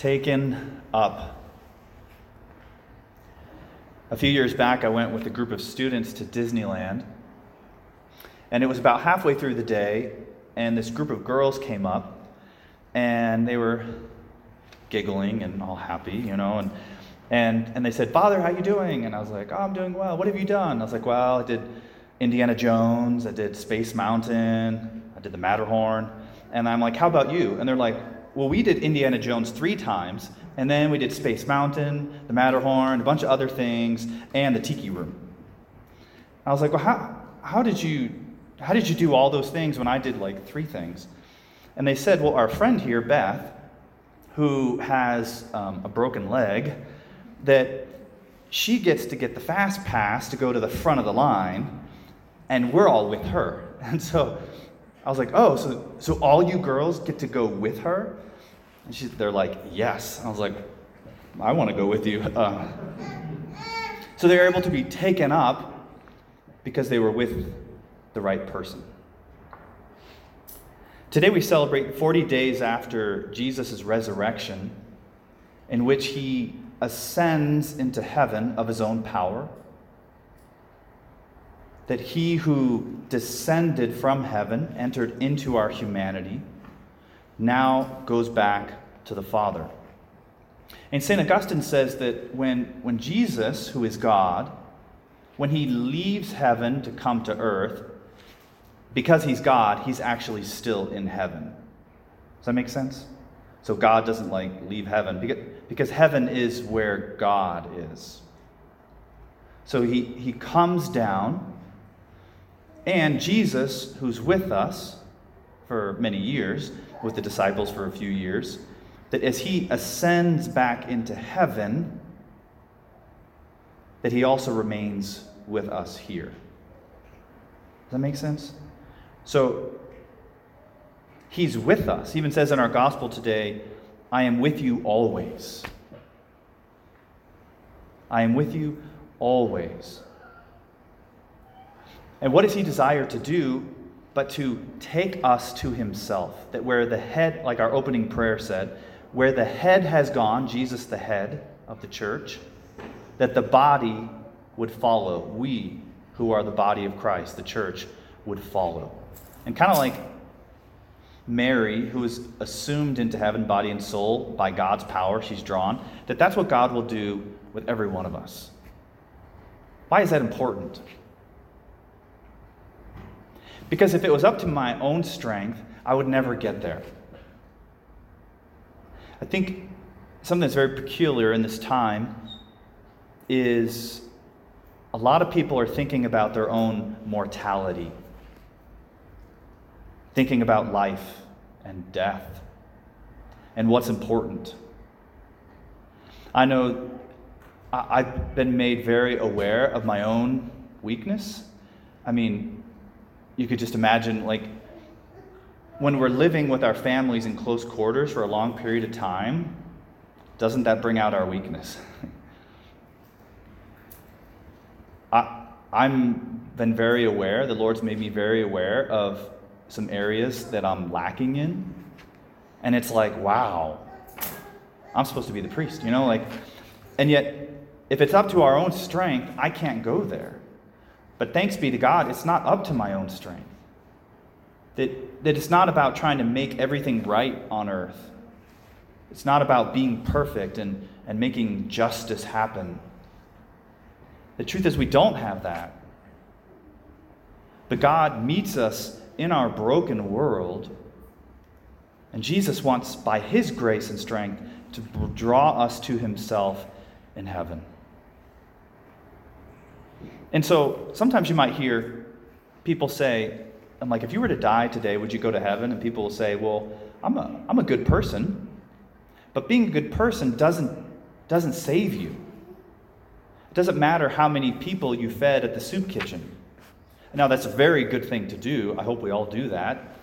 taken up. A few years back, I went with a group of students to Disneyland. And it was about halfway through the day, and this group of girls came up, and they were giggling and all happy, you know, and and and they said, "Father, how you doing?" And I was like, "Oh, I'm doing well. What have you done?" I was like, "Well, I did Indiana Jones, I did Space Mountain, I did the Matterhorn." And I'm like, "How about you?" And they're like, "Well, we did Indiana Jones 3 times, and then we did Space Mountain, the Matterhorn, a bunch of other things, and the Tiki Room." I was like, "Well, how how did you how did you do all those things when I did like three things? And they said, Well, our friend here, Beth, who has um, a broken leg, that she gets to get the fast pass to go to the front of the line, and we're all with her. And so I was like, Oh, so, so all you girls get to go with her? And she, they're like, Yes. I was like, I want to go with you. Uh, so they were able to be taken up because they were with the right person. Today we celebrate 40 days after Jesus' resurrection, in which he ascends into heaven of his own power. That he who descended from heaven, entered into our humanity, now goes back to the Father. And St. Augustine says that when, when Jesus, who is God, when he leaves heaven to come to earth, because he's God, he's actually still in heaven. Does that make sense? So God doesn't like leave heaven because, because heaven is where God is. So he, he comes down, and Jesus, who's with us for many years, with the disciples for a few years, that as he ascends back into heaven, that he also remains with us here. Does that make sense? So he's with us. He even says in our gospel today, I am with you always. I am with you always. And what does he desire to do but to take us to himself? That where the head, like our opening prayer said, where the head has gone, Jesus the head of the church, that the body would follow. We, who are the body of Christ, the church, would follow. And kind of like Mary, who is assumed into heaven, body and soul, by God's power, she's drawn, that that's what God will do with every one of us. Why is that important? Because if it was up to my own strength, I would never get there. I think something that's very peculiar in this time is a lot of people are thinking about their own mortality thinking about life and death and what's important. I know I've been made very aware of my own weakness. I mean, you could just imagine, like, when we're living with our families in close quarters for a long period of time, doesn't that bring out our weakness? I, I'm been very aware, the Lord's made me very aware of some areas that I'm lacking in. And it's like, wow, I'm supposed to be the priest, you know? Like, and yet, if it's up to our own strength, I can't go there. But thanks be to God, it's not up to my own strength. That, that it's not about trying to make everything right on earth. It's not about being perfect and, and making justice happen. The truth is, we don't have that. But God meets us in our broken world. And Jesus wants, by his grace and strength, to draw us to himself in heaven. And so sometimes you might hear people say, I'm like, if you were to die today, would you go to heaven? And people will say, well, I'm a, I'm a good person. But being a good person doesn't, doesn't save you. It doesn't matter how many people you fed at the soup kitchen. Now, that's a very good thing to do. I hope we all do that.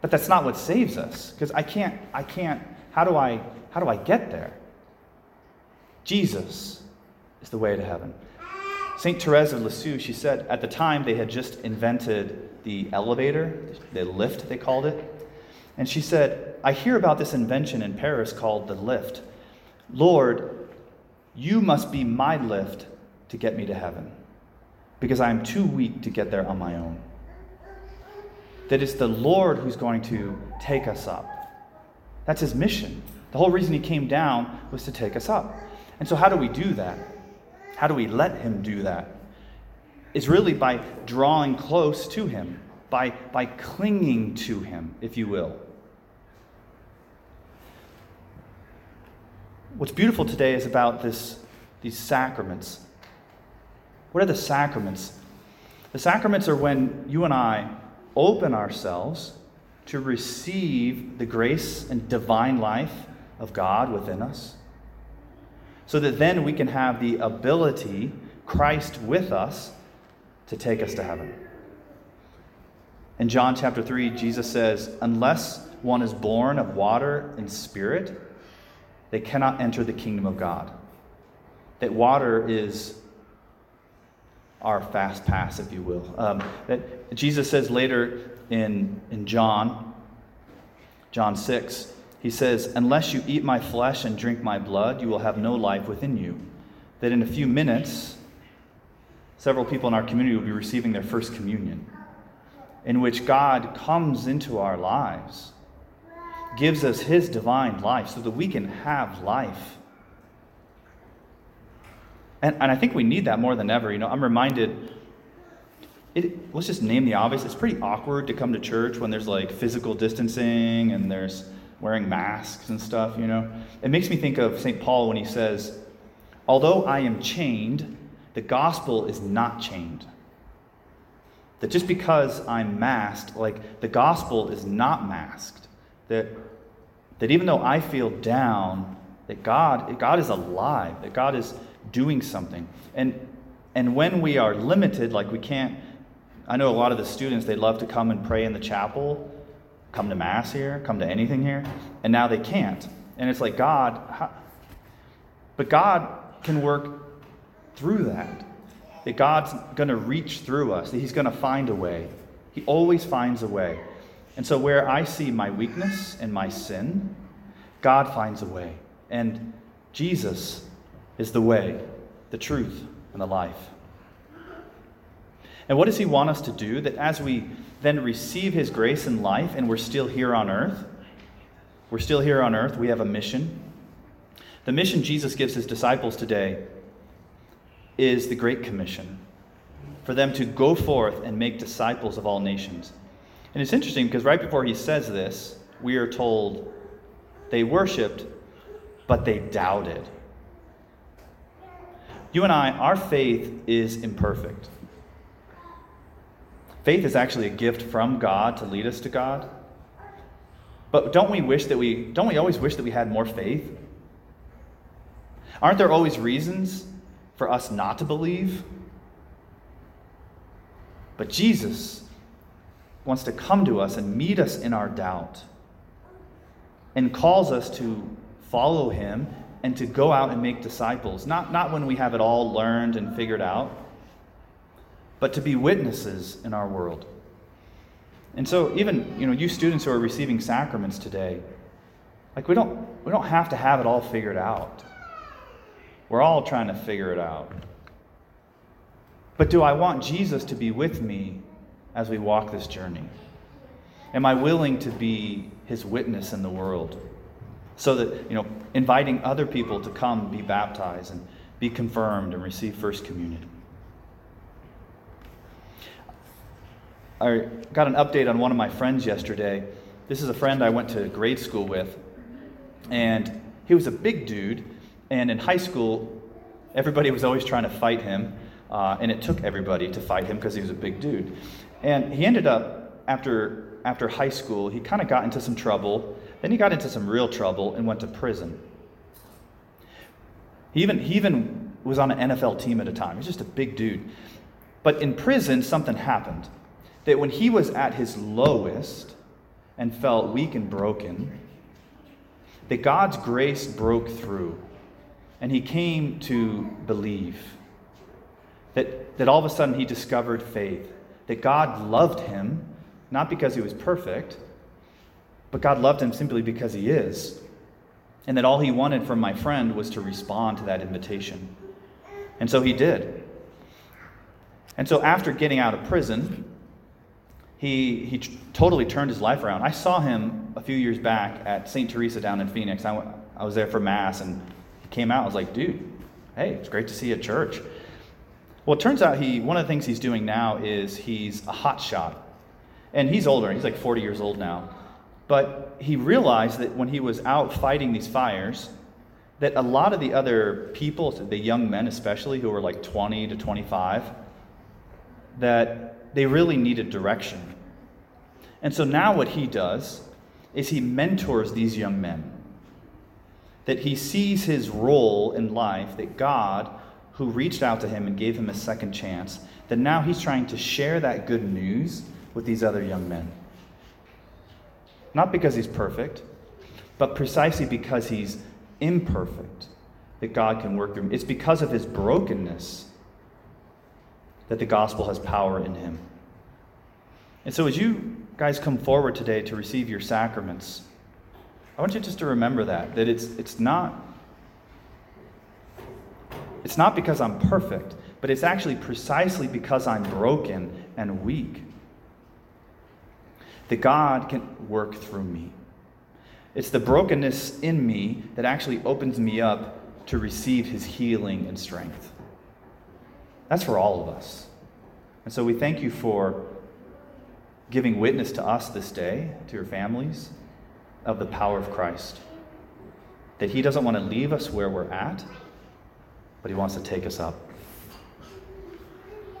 But that's not what saves us. Because I can't, I can't, how do I, how do I get there? Jesus is the way to heaven. St. Therese of Lisieux, she said, at the time they had just invented the elevator, the lift, they called it. And she said, I hear about this invention in Paris called the lift, Lord, you must be my lift to get me to heaven because I am too weak to get there on my own. That it's the Lord who's going to take us up. That's his mission. The whole reason he came down was to take us up. And so, how do we do that? How do we let him do that? Is really by drawing close to him, by, by clinging to him, if you will. What's beautiful today is about this, these sacraments. What are the sacraments? The sacraments are when you and I open ourselves to receive the grace and divine life of God within us, so that then we can have the ability, Christ with us, to take us to heaven. In John chapter 3, Jesus says, Unless one is born of water and spirit, they cannot enter the kingdom of God. That water is our fast pass, if you will. Um, that Jesus says later in, in John, John 6, he says, Unless you eat my flesh and drink my blood, you will have no life within you. That in a few minutes, several people in our community will be receiving their first communion, in which God comes into our lives, gives us his divine life so that we can have life. And, and I think we need that more than ever. You know, I'm reminded it, let's just name the obvious. It's pretty awkward to come to church when there's like physical distancing and there's wearing masks and stuff, you know. It makes me think of St. Paul when he says, Although I am chained, the gospel is not chained. That just because I'm masked, like the gospel is not masked. That, that even though I feel down, that God, God is alive, that God is doing something. And, and when we are limited, like we can't I know a lot of the students, they love to come and pray in the chapel, come to Mass here, come to anything here, and now they can't. And it's like, God, how? but God can work through that. That God's going to reach through us, that He's going to find a way. He always finds a way. And so, where I see my weakness and my sin, God finds a way. And Jesus is the way, the truth, and the life. And what does he want us to do? That as we then receive his grace and life and we're still here on earth, we're still here on earth, we have a mission. The mission Jesus gives his disciples today is the Great Commission for them to go forth and make disciples of all nations. And it's interesting because right before he says this, we are told they worshiped, but they doubted. You and I, our faith is imperfect. Faith is actually a gift from God to lead us to God. But don't we wish that we don't we always wish that we had more faith? Aren't there always reasons for us not to believe? But Jesus wants to come to us and meet us in our doubt and calls us to follow him and to go out and make disciples. Not, not when we have it all learned and figured out, but to be witnesses in our world. And so even, you know, you students who are receiving sacraments today, like we don't we don't have to have it all figured out. We're all trying to figure it out. But do I want Jesus to be with me as we walk this journey? Am I willing to be his witness in the world? So that, you know, inviting other people to come be baptized and be confirmed and receive First Communion. I got an update on one of my friends yesterday. This is a friend I went to grade school with, and he was a big dude. And in high school, everybody was always trying to fight him, uh, and it took everybody to fight him because he was a big dude. And he ended up after after high school, he kind of got into some trouble. Then he got into some real trouble and went to prison. He even he even was on an NFL team at a time. He's just a big dude. But in prison, something happened that when he was at his lowest and felt weak and broken, that God's grace broke through and he came to believe. That, that all of a sudden he discovered faith, that God loved him, not because he was perfect, but God loved him simply because he is. And that all he wanted from my friend was to respond to that invitation. And so he did. And so after getting out of prison, he, he totally turned his life around. I saw him a few years back at St. Teresa down in Phoenix. I, I was there for Mass, and he came out. I was like, dude, hey, it's great to see you at church. Well, it turns out he one of the things he's doing now is he's a hot shot. And he's older, he's like 40 years old now. But he realized that when he was out fighting these fires, that a lot of the other people, the young men especially, who were like 20 to 25, that they really needed direction. And so now what he does is he mentors these young men. That he sees his role in life, that God, who reached out to him and gave him a second chance, that now he's trying to share that good news with these other young men. Not because he's perfect, but precisely because he's imperfect that God can work through him. It's because of his brokenness that the gospel has power in him. And so, as you guys come forward today to receive your sacraments, I want you just to remember that that it's it's not it's not because I'm perfect, but it's actually precisely because I'm broken and weak that God can work through me. It's the brokenness in me that actually opens me up to receive his healing and strength. That's for all of us. And so we thank you for giving witness to us this day, to your families, of the power of Christ. That he doesn't want to leave us where we're at, but he wants to take us up.